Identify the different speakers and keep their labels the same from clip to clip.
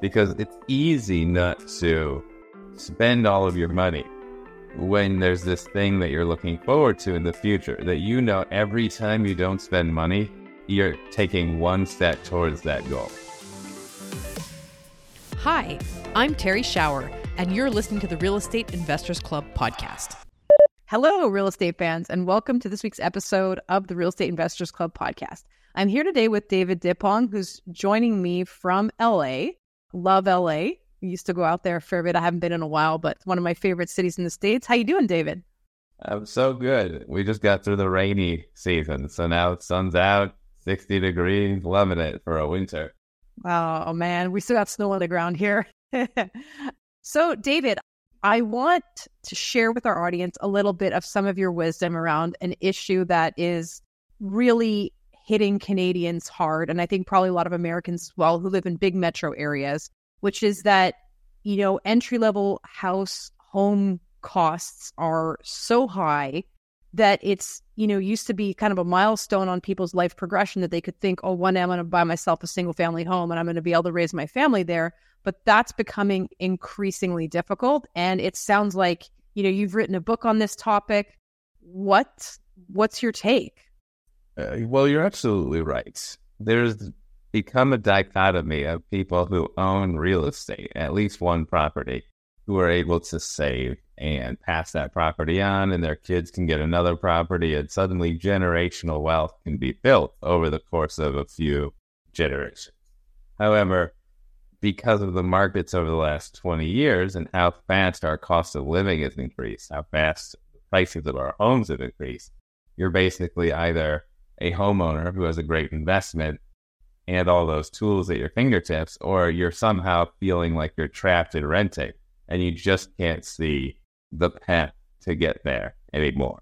Speaker 1: because it's easy not to spend all of your money when there's this thing that you're looking forward to in the future that you know every time you don't spend money, you're taking one step towards that goal.
Speaker 2: Hi, I'm Terrie Schauer, and you're listening to the Real Estate Investors Club podcast. Hello, real estate fans, and welcome to this week's episode of the Real Estate Investors Club podcast. I'm here today with David Dipong, who's joining me from LA. Love LA. We used to go out there a fair bit. I haven't been in a while, but one of my favorite cities in the States. How you doing, David?
Speaker 1: I'm so good. We just got through the rainy season, so now the sun's out, 60 degrees, loving it for a winter.
Speaker 2: Oh, man, we still got snow on the ground here. so, David, I want to share with our audience a little bit of some of your wisdom around an issue that is really hitting Canadians hard. And I think probably a lot of Americans well who live in big metro areas, which is that, you know, entry level house home costs are so high that it's, you know, used to be kind of a milestone on people's life progression that they could think, oh, one day I'm going to buy myself a single family home and I'm going to be able to raise my family there but that's becoming increasingly difficult. And it sounds like, you know, you've written a book on this topic. What what's your take?
Speaker 1: Uh, well, you're absolutely right. There's become a dichotomy of people who own real estate, at least one property, who are able to save and pass that property on, and their kids can get another property, and suddenly generational wealth can be built over the course of a few generations. However, because of the markets over the last 20 years and how fast our cost of living has increased, how fast the prices of our homes have increased, you're basically either a homeowner who has a great investment and all those tools at your fingertips, or you're somehow feeling like you're trapped in renting and you just can't see the path to get there anymore.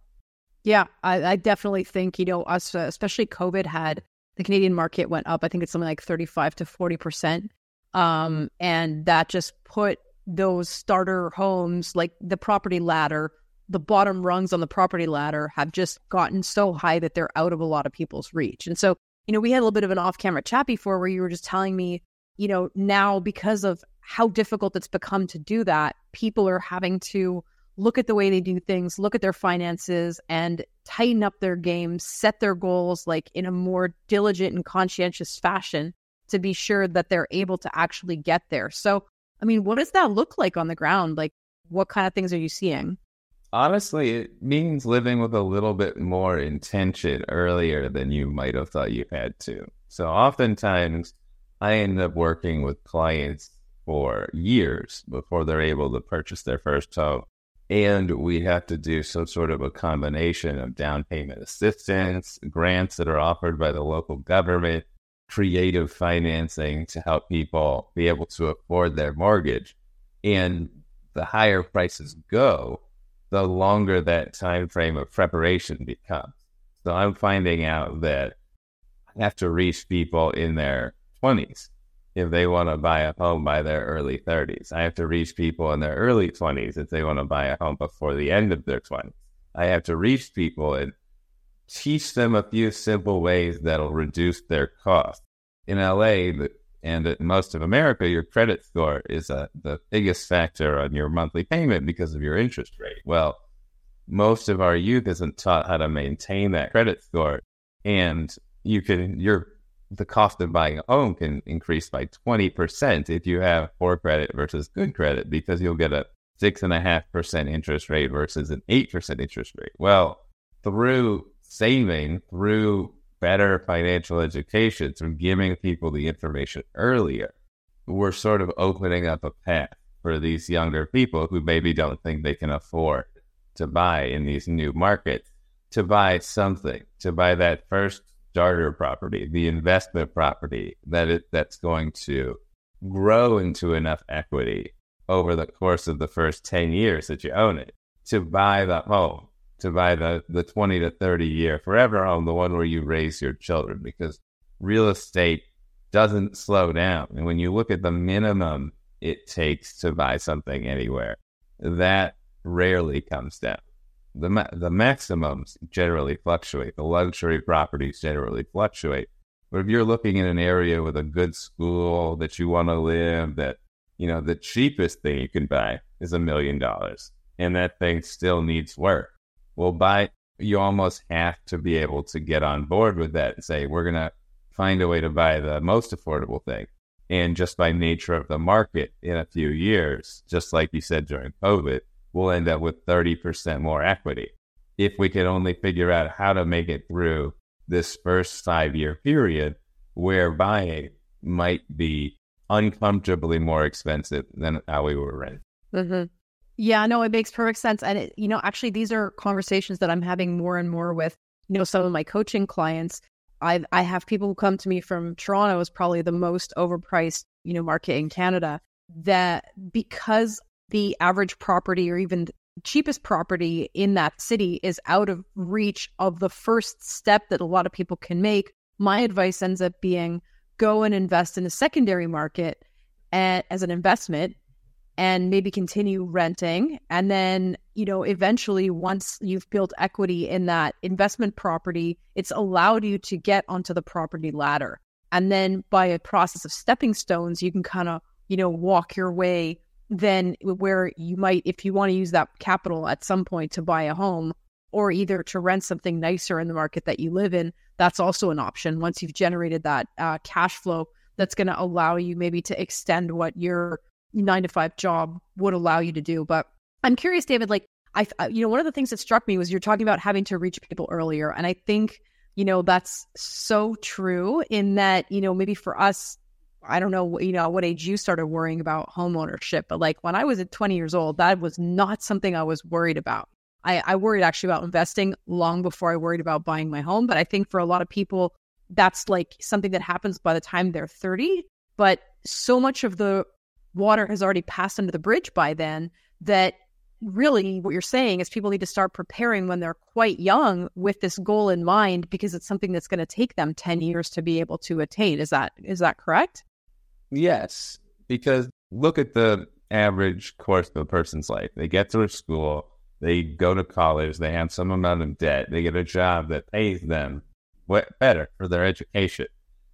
Speaker 2: Yeah, I, I definitely think, you know, us, uh, especially COVID had the Canadian market went up. I think it's something like 35 to 40%. Um, and that just put those starter homes, like the property ladder, the bottom rungs on the property ladder have just gotten so high that they're out of a lot of people's reach. And so, you know, we had a little bit of an off camera chat before where you were just telling me, you know, now because of how difficult it's become to do that, people are having to look at the way they do things, look at their finances, and tighten up their games, set their goals like in a more diligent and conscientious fashion to be sure that they're able to actually get there. So, I mean, what does that look like on the ground? Like, what kind of things are you seeing?
Speaker 1: Honestly, it means living with a little bit more intention earlier than you might have thought you had to. So, oftentimes, I end up working with clients for years before they're able to purchase their first home. And we have to do some sort of a combination of down payment assistance, grants that are offered by the local government, creative financing to help people be able to afford their mortgage. And the higher prices go, the longer that time frame of preparation becomes. So I'm finding out that I have to reach people in their 20s if they want to buy a home by their early 30s. I have to reach people in their early 20s if they want to buy a home before the end of their 20s. I have to reach people and teach them a few simple ways that'll reduce their cost. In LA and in most of America, your credit score is uh, the biggest factor on your monthly payment because of your interest rate. Well, most of our youth isn't taught how to maintain that credit score, and you can your the cost of buying a home can increase by 20% if you have poor credit versus good credit because you'll get a six and a half percent interest rate versus an eight percent interest rate. Well, through saving through better financial education, through giving people the information earlier, we're sort of opening up a path for these younger people who maybe don't think they can afford to buy in these new markets to buy something, to buy that first starter property, the investment property that it, that's going to grow into enough equity over the course of the first 10 years that you own it to buy the home to buy the, the 20 to 30 year forever home, the one where you raise your children, because real estate doesn't slow down. And when you look at the minimum it takes to buy something anywhere, that rarely comes down. The, the maximums generally fluctuate. The luxury properties generally fluctuate. But if you're looking at an area with a good school that you want to live, that, you know, the cheapest thing you can buy is a million dollars and that thing still needs work. Well, buy, you almost have to be able to get on board with that and say, we're going to find a way to buy the most affordable thing. And just by nature of the market in a few years, just like you said during COVID, we'll end up with 30% more equity. If we can only figure out how to make it through this first five year period where buying might be uncomfortably more expensive than how we were renting.
Speaker 2: Mm-hmm. Yeah, no, it makes perfect sense. And, it, you know, actually, these are conversations that I'm having more and more with, you know, some of my coaching clients. I I have people who come to me from Toronto is probably the most overpriced, you know, market in Canada that because the average property or even cheapest property in that city is out of reach of the first step that a lot of people can make, my advice ends up being go and invest in a secondary market and, as an investment and maybe continue renting. And then, you know, eventually, once you've built equity in that investment property, it's allowed you to get onto the property ladder. And then by a process of stepping stones, you can kind of, you know, walk your way then where you might, if you want to use that capital at some point to buy a home or either to rent something nicer in the market that you live in, that's also an option once you've generated that uh, cash flow that's going to allow you maybe to extend what you're nine to five job would allow you to do. But I'm curious, David, like, I, you know, one of the things that struck me was you're talking about having to reach people earlier. And I think, you know, that's so true in that, you know, maybe for us, I don't know, you know, what age you started worrying about home ownership, but like when I was at 20 years old, that was not something I was worried about. I, I worried actually about investing long before I worried about buying my home. But I think for a lot of people, that's like something that happens by the time they're 30. But so much of the water has already passed under the bridge by then that really what you're saying is people need to start preparing when they're quite young with this goal in mind because it's something that's going to take them 10 years to be able to attain. Is that is that correct?
Speaker 1: Yes because look at the average course of a person's life. They get through school they go to college they have some amount of debt they get a job that pays them better for their education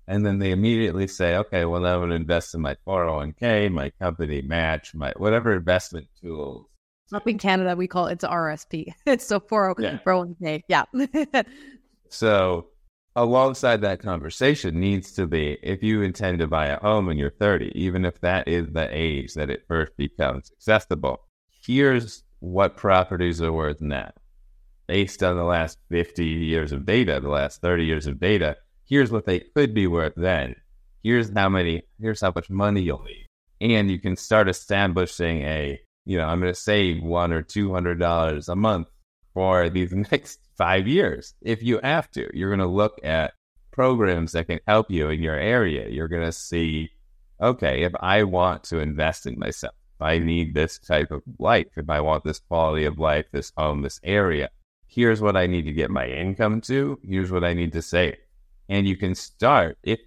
Speaker 1: and then they immediately say, okay, well, I'm going to invest in my 401k, my company match, my whatever investment tools.
Speaker 2: Up in Canada, we call it it's RSP. It's so 401k. Yeah. Oh yeah.
Speaker 1: so, alongside that conversation needs to be if you intend to buy a home when you're 30, even if that is the age that it first becomes accessible, here's what properties are worth now. Based on the last 50 years of data, the last 30 years of data, here's what they could be worth then. Here's how many, here's how much money you'll need. And you can start establishing a, you know, I'm going to save one or $200 a month for these next five years. If you have to, you're going to look at programs that can help you in your area. You're going to see, okay, if I want to invest in myself, I need this type of life, if I want this quality of life, this home, this area, here's what I need to get my income to. Here's what I need to save. And you can start if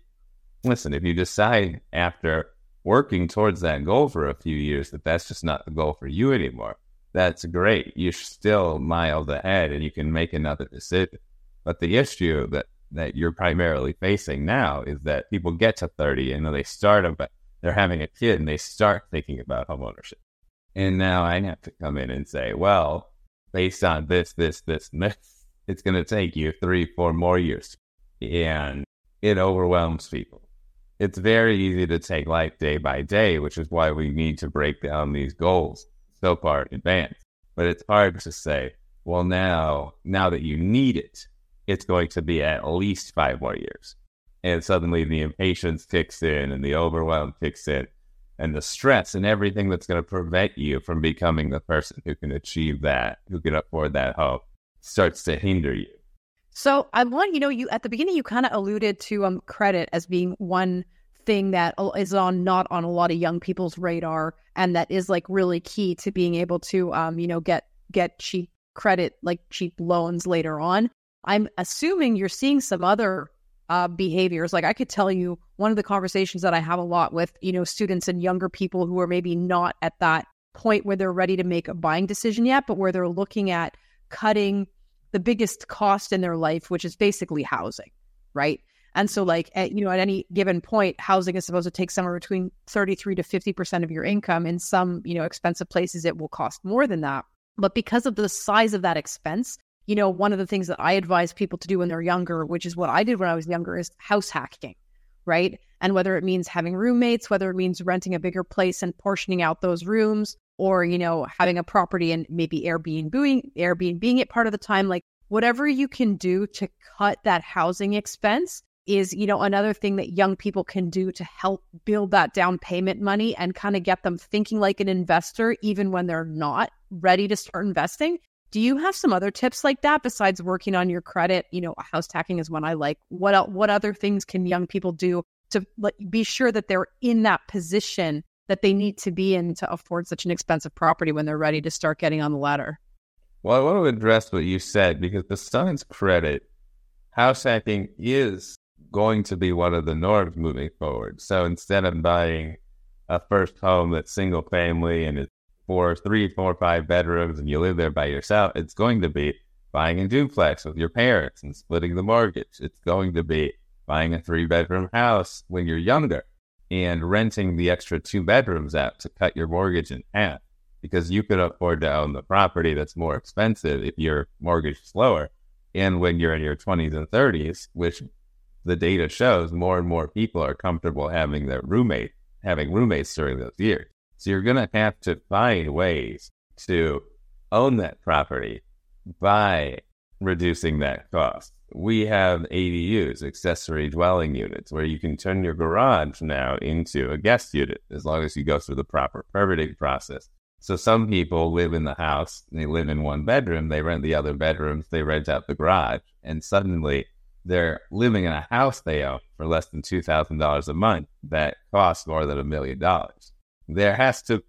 Speaker 1: listen, if you decide after working towards that goal for a few years that that's just not the goal for you anymore, that's great. You're still miles ahead and you can make another decision. But the issue that, that you're primarily facing now is that people get to 30 and they start about, they're having a kid and they start thinking about home ownership. And now I have to come in and say, well, based on this, this, this, this, it's going to take you three, four more years and it overwhelms people. It's very easy to take life day by day, which is why we need to break down these goals so far in advance. But it's hard to say, well, now, now that you need it, it's going to be at least five more years. And suddenly the impatience kicks in and the overwhelm kicks in and the stress and everything that's going to prevent you from becoming the person who can achieve that, who can afford that home, starts to hinder you.
Speaker 2: So I want you know you at the beginning you kind of alluded to um credit as being one thing that is on not on a lot of young people's radar and that is like really key to being able to um you know get get cheap credit like cheap loans later on. I'm assuming you're seeing some other uh, behaviors. Like I could tell you one of the conversations that I have a lot with, you know, students and younger people who are maybe not at that point where they're ready to make a buying decision yet, but where they're looking at cutting the biggest cost in their life, which is basically housing, right? And so, like, at, you know, at any given point, housing is supposed to take somewhere between 33 to 50% of your income. In some, you know, expensive places, it will cost more than that. But because of the size of that expense, you know, one of the things that I advise people to do when they're younger, which is what I did when I was younger, is house hacking, right? And whether it means having roommates, whether it means renting a bigger place and portioning out those rooms, or, you know, having a property and maybe Airbnb, Airbnb being it part of the time, like whatever you can do to cut that housing expense is you know another thing that young people can do to help build that down payment money and kind of get them thinking like an investor even when they're not ready to start investing. Do you have some other tips like that besides working on your credit? You know house hacking is one i like. What what other things can young people do to like, be sure that they're in that position that they need to be in to afford such an expensive property when they're ready to start getting on the ladder
Speaker 1: well i want to address what you said because besides credit house hacking is going to be one of the norms moving forward. So instead of buying a first home that's single family and it's four, three, four, five bedrooms and you live there by yourself, it's going to be buying a duplex with your parents and splitting the mortgage. It's going to be buying a three bedroom house when you're younger and renting the extra two bedrooms out to cut your mortgage in half because you could afford to own the property that's more expensive if your mortgage is lower. And when you're in your 20s and 30s, which the data shows more and more people are comfortable having their roommate having roommates during those years. So you're going to have to find ways to own that property by reducing that cost. We have ADUs, accessory dwelling units, where you can turn your garage now into a guest unit as long as you go through the proper permitting process. So some people live in the house, they live in one bedroom, they rent the other bedrooms, they rent out the garage, and suddenly they're living in a house they own for less than $2,000 a month that costs more than a million dollars. There has to,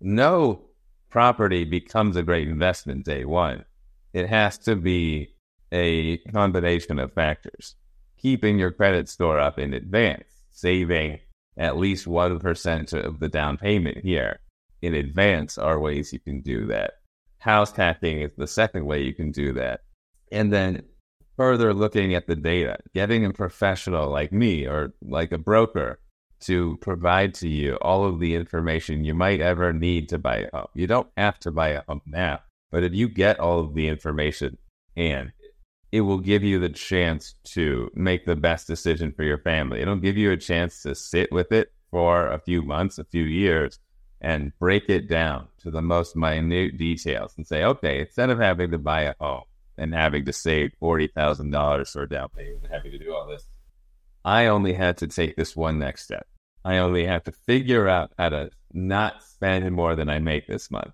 Speaker 1: no property becomes a great investment day one. It has to be a combination of factors. Keeping your credit score up in advance, saving at least 1% of the down payment here in advance are ways you can do that. House hacking is the second way you can do that. And then further looking at the data, getting a professional like me or like a broker to provide to you all of the information you might ever need to buy a home. You don't have to buy a home now, but if you get all of the information and it will give you the chance to make the best decision for your family. It'll give you a chance to sit with it for a few months, a few years, and break it down to the most minute details and say, okay, instead of having to buy a home, and having to save forty thousand dollars for a down payment and having to do all this. I only had to take this one next step. I only have to figure out how to not spend more than I make this month.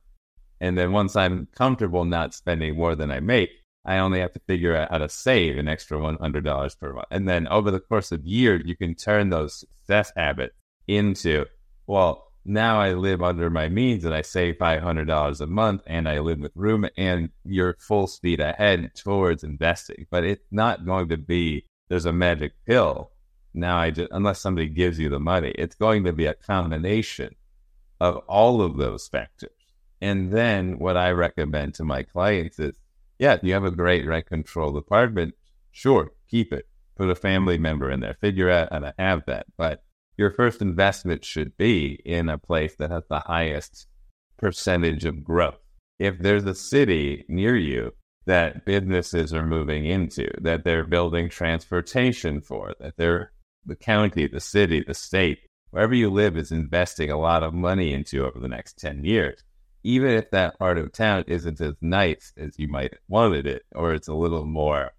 Speaker 1: And then once I'm comfortable not spending more than I make, I only have to figure out how to save an extra $100 per month. And then over the course of years, you can turn those success habits into, well, now I live under my means and I save $500 a month and I live with room and you're full speed ahead towards investing. But it's not going to be, there's a magic pill. Now I just, unless somebody gives you the money, it's going to be a combination of all of those factors. And then what I recommend to my clients is, yeah, you have a great rent control apartment. Sure, keep it. Put a family member in there. Figure out how to have that. But your first investment should be in a place that has the highest percentage of growth. If there's a city near you that businesses are moving into, that they're building transportation for, that they're the county, the city, the state, wherever you live is investing a lot of money into over the next 10 years. Even if that part of town isn't as nice as you might have wanted it, or it's a little more,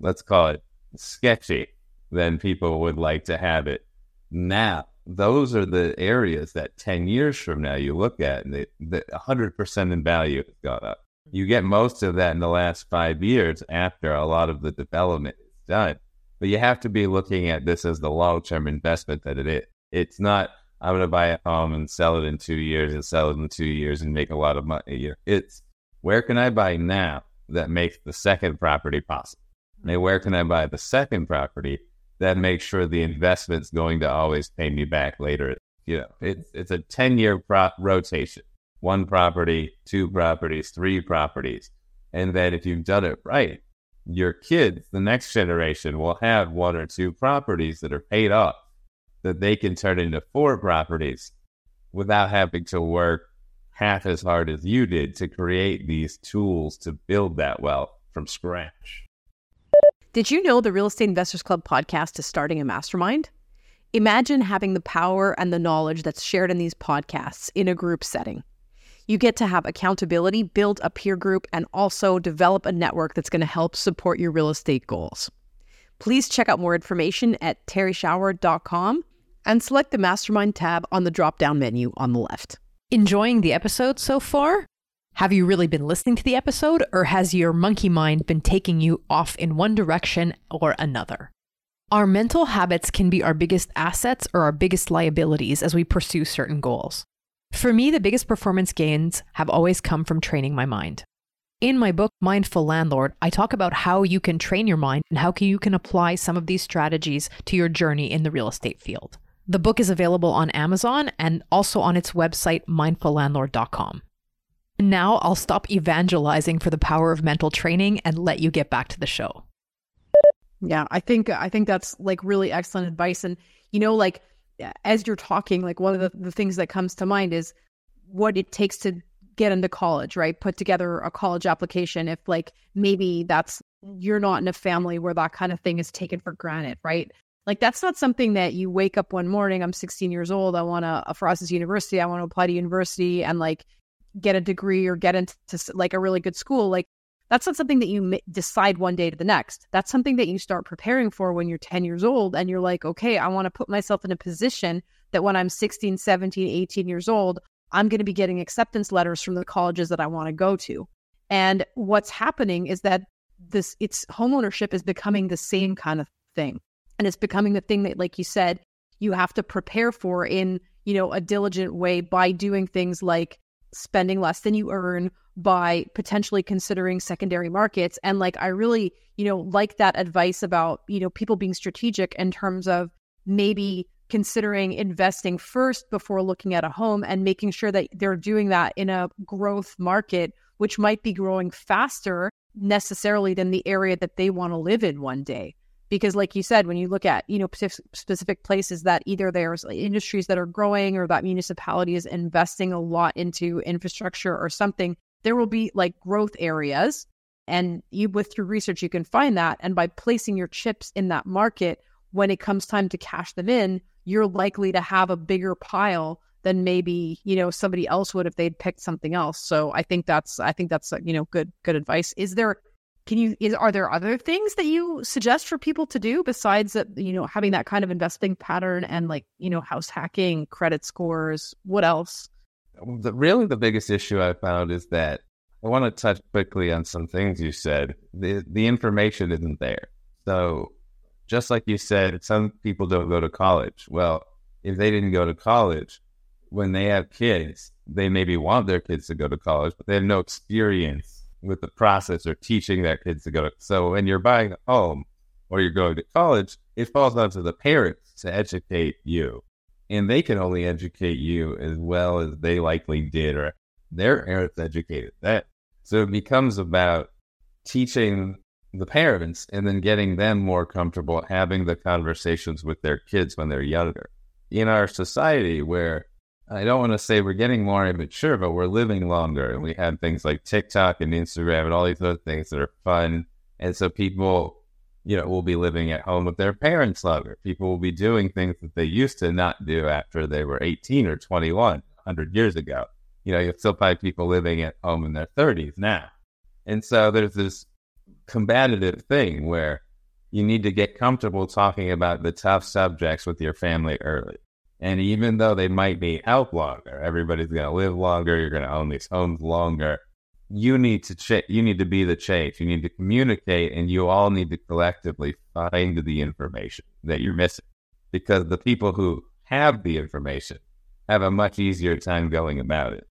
Speaker 1: let's call it sketchy than people would like to have it now, those are the areas that 10 years from now you look at and they, the 100% in value has gone up. You get most of that in the last five years after a lot of the development is done. But you have to be looking at this as the long term investment that it is. It's not, I'm going to buy a home and sell it in two years and sell it in two years and make a lot of money a year. It's where can I buy now that makes the second property possible? And where can I buy the second property that makes sure the investment's going to always pay me back later. You know, it's it's a ten year pro- rotation, one property, two properties, three properties, and then if you've done it right, your kids, the next generation, will have one or two properties that are paid off that they can turn into four properties without having to work half as hard as you did to create these tools to build that wealth from scratch.
Speaker 2: Did you know the Real Estate Investors Club podcast is starting a mastermind? Imagine having the power and the knowledge that's shared in these podcasts in a group setting. You get to have accountability, build a peer group, and also develop a network that's going to help support your real estate goals. Please check out more information at terrieschauer.com and select the Mastermind tab on the drop down menu on the left.
Speaker 3: Enjoying the episode so far? Have you really been listening to the episode, or has your monkey mind been taking you off in one direction or another? Our mental habits can be our biggest assets or our biggest liabilities as we pursue certain goals. For me, the biggest performance gains have always come from training my mind. In my book, Mindful Landlord, I talk about how you can train your mind and how you can apply some of these strategies to your journey in the real estate field. The book is available on Amazon and also on its website, mindfullandlord.com. Now I'll stop evangelizing for the power of mental training and let you get back to the show.
Speaker 2: Yeah, I think I think that's like really excellent advice. And you know, like as you're talking, like one of the, the things that comes to mind is what it takes to get into college, right? Put together a college application. If like maybe that's you're not in a family where that kind of thing is taken for granted, right? Like that's not something that you wake up one morning. I'm 16 years old. I want to uh, for us as university. I want to apply to university and like get a degree or get into like a really good school. Like that's not something that you decide one day to the next. That's something that you start preparing for when you're 10 years old and you're like, okay, I want to put myself in a position that when I'm 16, 17, 18 years old, I'm going to be getting acceptance letters from the colleges that I want to go to. And what's happening is that this it's homeownership is becoming the same kind of thing. And it's becoming the thing that like you said, you have to prepare for in, you know, a diligent way by doing things like spending less than you earn by potentially considering secondary markets. And like i really you know like that advice about you know people being strategic in terms of maybe considering investing first before looking at a home and making sure that they're doing that in a growth market which might be growing faster necessarily than the area that they want to live in one day because like you said when you look at you know specific places that either there's industries that are growing or that municipality is investing a lot into infrastructure or something there will be like growth areas. And you with your research you can find that. And by placing your chips in that market when it comes time to cash them in you're likely to have a bigger pile than maybe you know somebody else would if they'd picked something else. So i think that's i think that's you know good good advice. Is there can you is are there other things that you suggest for people to do besides that you know having that kind of investing pattern and like you know house hacking credit scores? What else?
Speaker 1: The, really the biggest issue i found is that i want to touch quickly on some things you said. The the information isn't there. So just like you said some people don't go to college. Well if they didn't go to college when they have kids they maybe want their kids to go to college but they have no experience with the process or teaching that kids to go to. So when you're buying a home or you're going to college, it falls down to the parents to educate you. And they can only educate you as well as they likely did or their parents educated that. So it becomes about teaching the parents and then getting them more comfortable having the conversations with their kids when they're younger. In our society where I don't want to say we're getting more immature, but we're living longer. And we have things like TikTok and Instagram and all these other things that are fun. And so people, you know, will be living at home with their parents longer. People will be doing things that they used to not do after they were 18 or 21, 100 years ago. You know, you'll still find people living at home in their 30s now. And so there's this combative thing where you need to get comfortable talking about the tough subjects with your family early. And even though they might be out longer, everybody's going to live longer. You're going to own these homes longer. You need to ch- You need to be the change. You need to communicate, and you all need to collectively find the information that you're missing, because the people who have the information have a much easier time going about it.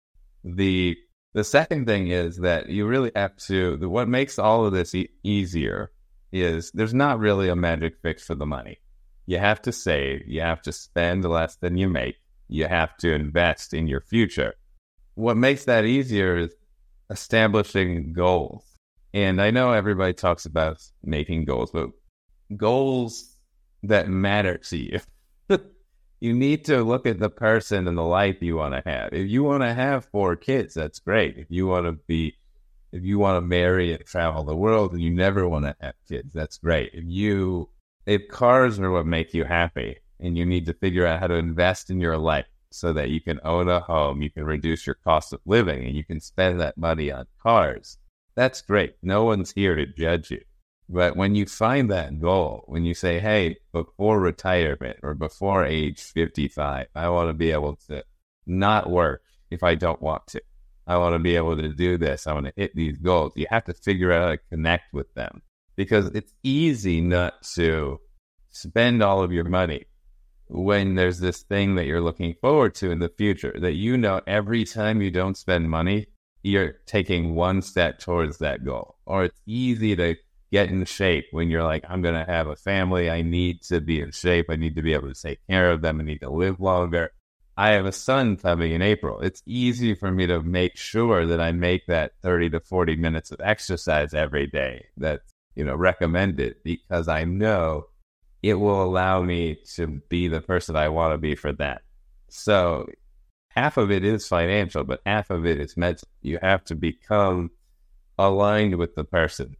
Speaker 1: The the second thing is that you really have to. What makes all of this e- easier is there's not really a magic fix for the money you have to save, you have to spend less than you make, you have to invest in your future. What makes that easier is establishing goals And I know everybody talks about making goals, but goals that matter to you. you need to look at the person and the life you want to have. If you want to have four kids, that's great. If you want to be, if you want to marry and travel the world and you never want to have kids, that's great. If you, if cars are what make you happy and you need to figure out how to invest in your life so that you can own a home, you can reduce your cost of living and you can spend that money on cars, that's great. No one's here to judge you. But when you find that goal, when you say, hey, before retirement or before age 55, I want to be able to not work if I don't want to. I want to be able to do this. I want to hit these goals. You have to figure out how to connect with them because it's easy not to spend all of your money when there's this thing that you're looking forward to in the future that you know every time you don't spend money, you're taking one step towards that goal. Or it's easy to get in shape when you're like, I'm going to have a family. I need to be in shape. I need to be able to take care of them. I need to live longer. I have a son coming in April. It's easy for me to make sure that I make that 30 to 40 minutes of exercise every day that's, you know, recommend it because I know it will allow me to be the person I want to be for that. So half of it is financial, but half of it is mental. You have to become aligned with the person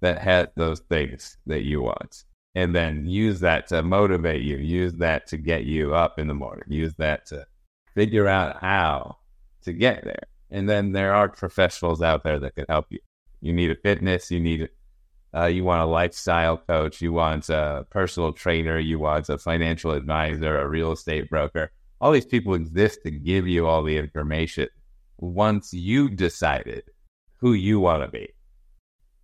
Speaker 1: that had those things that you want. And then use that to motivate you, use that to get you up in the morning, use that to figure out how to get there. And then there are professionals out there that can help you. You need a fitness, you need uh, you want a lifestyle coach, you want a personal trainer, you want a financial advisor, a real estate broker. All these people exist to give you all the information once you decided who you want to be.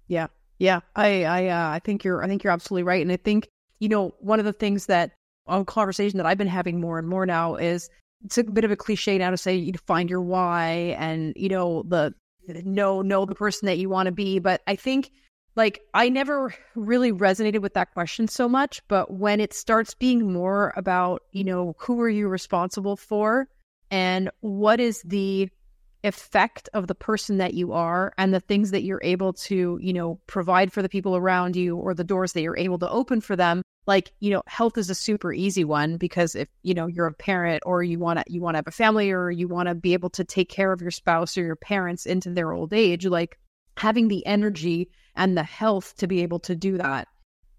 Speaker 2: Yeah. Yeah, I I uh, I think you're I think you're absolutely right, and I think you know one of the things that on conversation that I've been having more and more now is it's a bit of a cliche now to say you find your why and you know the know know the person that you want to be, but I think like I never really resonated with that question so much, but when it starts being more about you know who are you responsible for and what is the effect of the person that you are and the things that you're able to, you know, provide for the people around you or the doors that you're able to open for them. Like, you know, health is a super easy one because if, you know, you're a parent or you want to you want to have a family or you want to be able to take care of your spouse or your parents into their old age, like having the energy and the health to be able to do that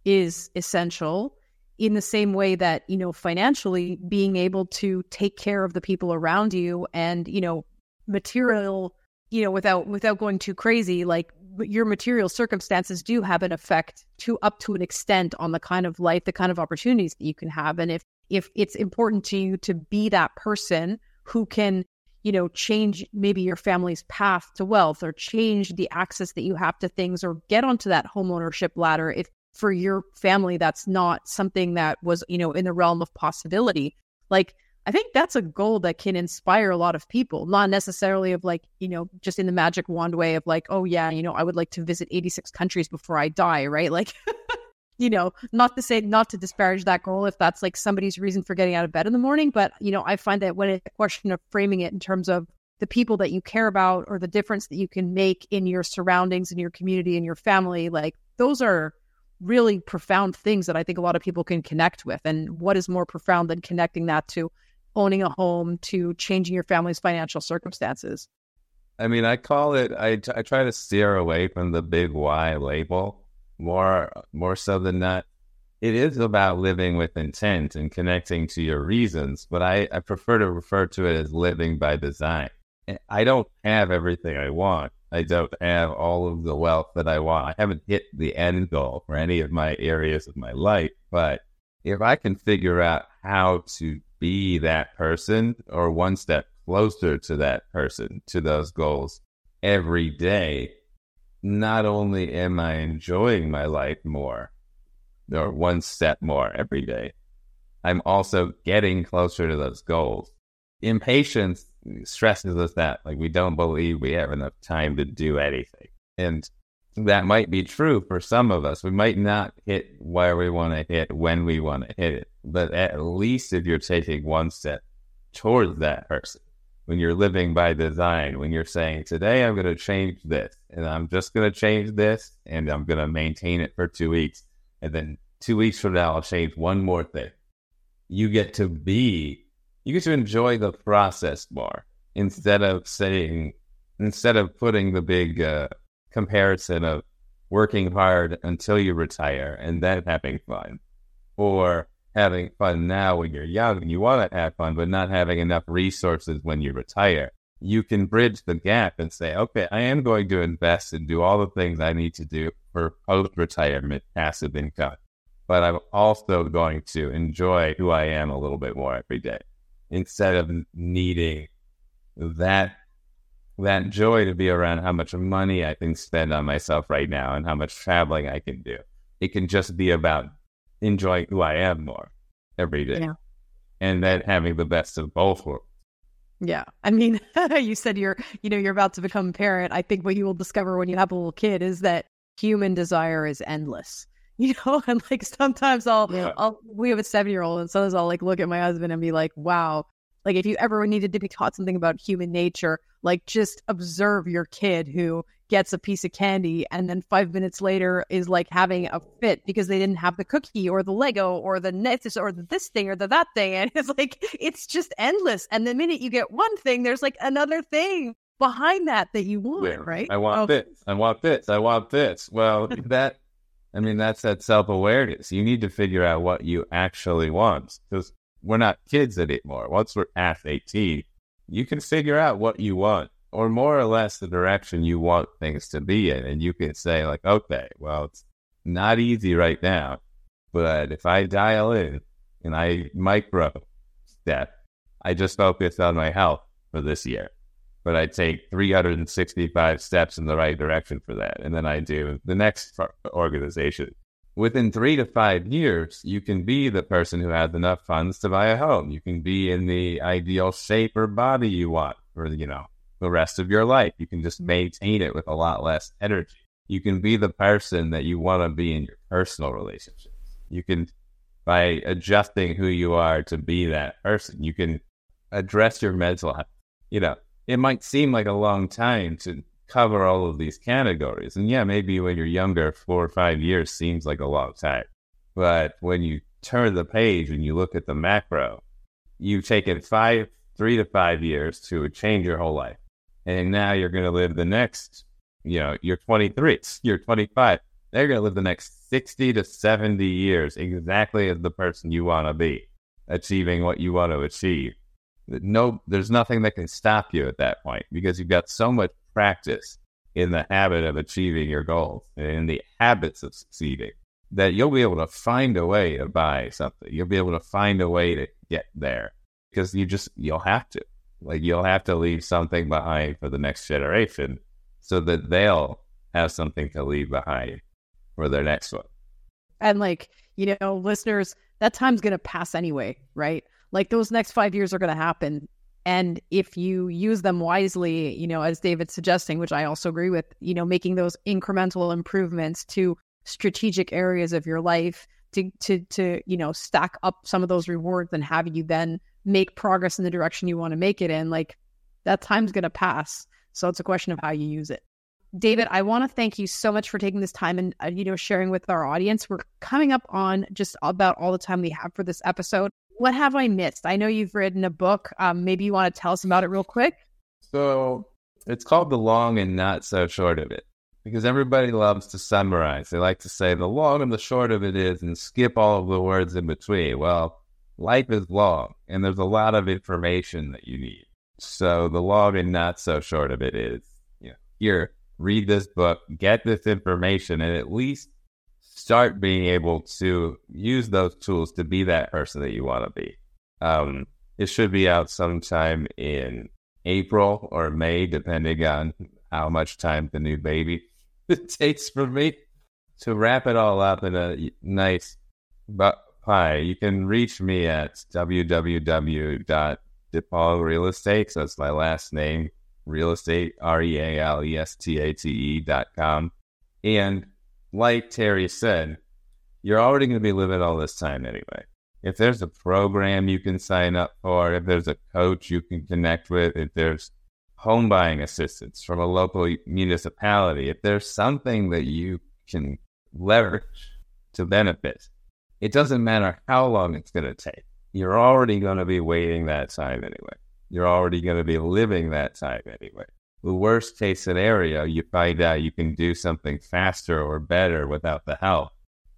Speaker 2: is essential in the same way that you know financially being able to take care of the people around you and you know material you know without without going too crazy like your material circumstances do have an effect to up to an extent on the kind of life the kind of opportunities that you can have. And if if it's important to you to be that person who can you know change maybe your family's path to wealth or change the access that you have to things or get onto that home ownership ladder if for your family that's not something that was you know in the realm of possibility like I think that's a goal that can inspire a lot of people, not necessarily of like, you know, just in the magic wand way of like, oh, yeah, you know, I would like to visit 86 countries before I die, right? Like, you know, not to say, not to disparage that goal if that's like somebody's reason for getting out of bed in the morning. But, you know, I find that when it's a question of framing it in terms of the people that you care about or the difference that you can make in your surroundings, in your community, in your family, like those are really profound things that I think a lot of people can connect with. And what is more profound than connecting that to owning a home to changing your family's financial circumstances?
Speaker 1: I mean, I call it. I, t- I try to steer away from the big why label more more so than that. It is about living with intent and connecting to your reasons, but I, I prefer to refer to it as living by design. I don't have everything I want. I don't have all of the wealth that I want. I haven't hit the end goal for any of my areas of my life. But if I can figure out how to be that person or one step closer to that person, to those goals every day, not only am I enjoying my life more or one step more every day, I'm also getting closer to those goals. Impatience stresses us that like we don't believe we have enough time to do anything. And that might be true for some of us. We might not hit where we want to hit when we want to hit it, but at least if you're taking one step towards that person, when you're living by design, when you're saying, today I'm going to change this and I'm just going to change this and I'm going to maintain it for two weeks. And then two weeks from now, I'll change one more thing. You get to be, you get to enjoy the process more instead of saying, instead of putting the big uh, comparison of working hard until you retire and then having fun or having fun now when you're young and you want to have fun, but not having enough resources when you retire. You can bridge the gap and say, okay, I am going to invest and do all the things I need to do for post retirement passive income, but I'm also going to enjoy who I am a little bit more every day instead of needing that that joy to be around how much money I can spend on myself right now and how much traveling I can do. It can just be about enjoying who I am more every day.
Speaker 2: Yeah.
Speaker 1: And then having the best of both worlds.
Speaker 2: Yeah. I mean, you said you're, you know, you're about to become a parent. I think what you will discover when you have a little kid is that human desire is endless. You know, and like sometimes I'll,
Speaker 1: Yeah.
Speaker 2: I'll, we have a seven year old, and sometimes I'll like look at my husband and be like, wow, like if you ever needed to be taught something about human nature, like just observe your kid who gets a piece of candy and then five minutes later is like having a fit because they didn't have the cookie or the Lego or the this or the this thing or the that thing. And it's like, it's just endless. And the minute you get one thing, there's like another thing behind that that you want, right?
Speaker 1: I want
Speaker 2: Oh,
Speaker 1: this. I want this. I want this. Well, that, I mean, that's that self awareness. You need to figure out what you actually want because we're not kids anymore. Once we're past 18, you can figure out what you want or more or less the direction you want things to be in. And you can say, like, okay, well, it's not easy right now, but if I dial in and I micro step, I just focus on my health for this year but I take 365 steps in the right direction for that. And then I do the next organization. Within three to five years, you can be the person who has enough funds to buy a home. You can be in the ideal shape or body you want for, you know, the rest of your life. You can just mm-hmm. maintain it with a lot less energy. You can be the person that you want to be in your personal relationships. You can, by adjusting who you are to be that person, you can address your mental health. You know, it might seem like a long time to cover all of these categories. And yeah, maybe when you're younger, four or five years seems like a long time. But when you turn the page and you look at the macro, you've taken five, three to five years to change your whole life. And now you're going to live the next, you know, you're 23, you're 25. They're going to live the next 60 to 70 years exactly as the person you want to be, achieving what you want to achieve no there's nothing that can stop you at that point because you've got so much practice in the habit of achieving your goals and in the habits of succeeding that you'll be able to find a way to buy something. You'll be able to find a way to get there because you just you'll have to like you'll have to leave something behind for the next generation so that they'll have something to leave behind for their next one
Speaker 2: And like, you know, listeners, that time's going to pass anyway, right? Like those next five years are going to happen. And if you use them wisely, you know, as David's suggesting, which I also agree with, you know, making those incremental improvements to strategic areas of your life to, to, to, you know, stack up some of those rewards and have you then make progress in the direction you want to make it in, like that time's going to pass. So it's a question of how you use it. David, I want to thank you so much for taking this time and uh, you know sharing with our audience. We're coming up on just about all the time we have for this episode. What have I missed? I know you've written a book. Um, maybe you want to tell us about it real quick.
Speaker 1: So it's called the long and not so short of it because everybody loves to summarize. They like to say the long and the short of it is and skip all of the words in between. Well, life is long and there's a lot of information that you need. So the long and not so short of it is, you know, here, read this book, get this information, and at least start being able to use those tools to be that person that you want to be. Um, it should be out sometime in April or May, depending on how much time the new baby takes for me to wrap it all up in a nice bu- pie. You can reach me at www.depal Real So that's my last name, real estate, R E A L E S T A T E dot com. And like Terrie said, you're already going to be living all this time anyway. if there's a program you can sign up for, if there's a coach you can connect with, if there's home buying assistance from a local municipality, if there's something that you can leverage to benefit, it doesn't matter how long it's going to take. You're already going to be waiting that time anyway. You're already going to be living that time anyway. The worst case scenario, you find out you can do something faster or better without the help.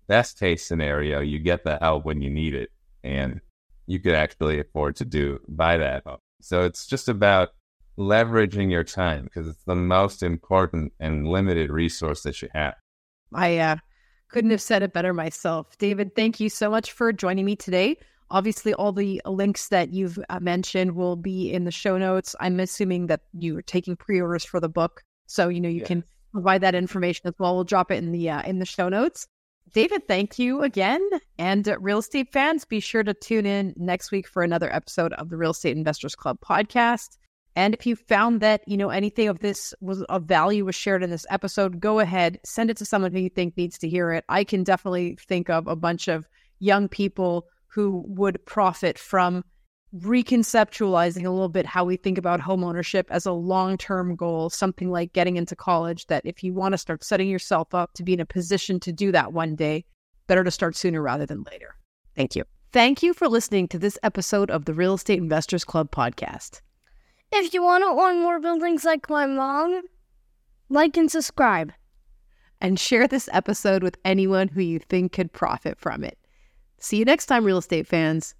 Speaker 1: Best case scenario, you get the help when you need it and you could actually afford to do buy that home. So it's just about leveraging your time because it's the most important and limited resource that you have.
Speaker 2: I uh, couldn't have said it better myself. David, thank you so much for joining me today. Obviously, all the links that you've uh, mentioned will be in the show notes. I'm assuming that you're taking pre-orders for the book, so you know you yes. can provide that information as well. We'll drop it in the uh, in the show notes. David, thank you again. And uh, real estate fans, be sure to tune in next week for another episode of the Real Estate Investors Club podcast. And if you found that, you know, anything of this was of value was shared in this episode, go ahead, send it to someone who you think needs to hear it. I can definitely think of a bunch of young people who would profit from reconceptualizing a little bit how we think about home ownership as a long-term goal, something like getting into college that if you want to start setting yourself up to be in a position to do that one day, better to start sooner rather than later. Thank you. Thank you for listening to this episode of the Real Estate Investors Club podcast.
Speaker 4: If you want to own more buildings like my mom, like and subscribe.
Speaker 2: And share this episode with anyone who you think could profit from it. See you next time, real estate fans.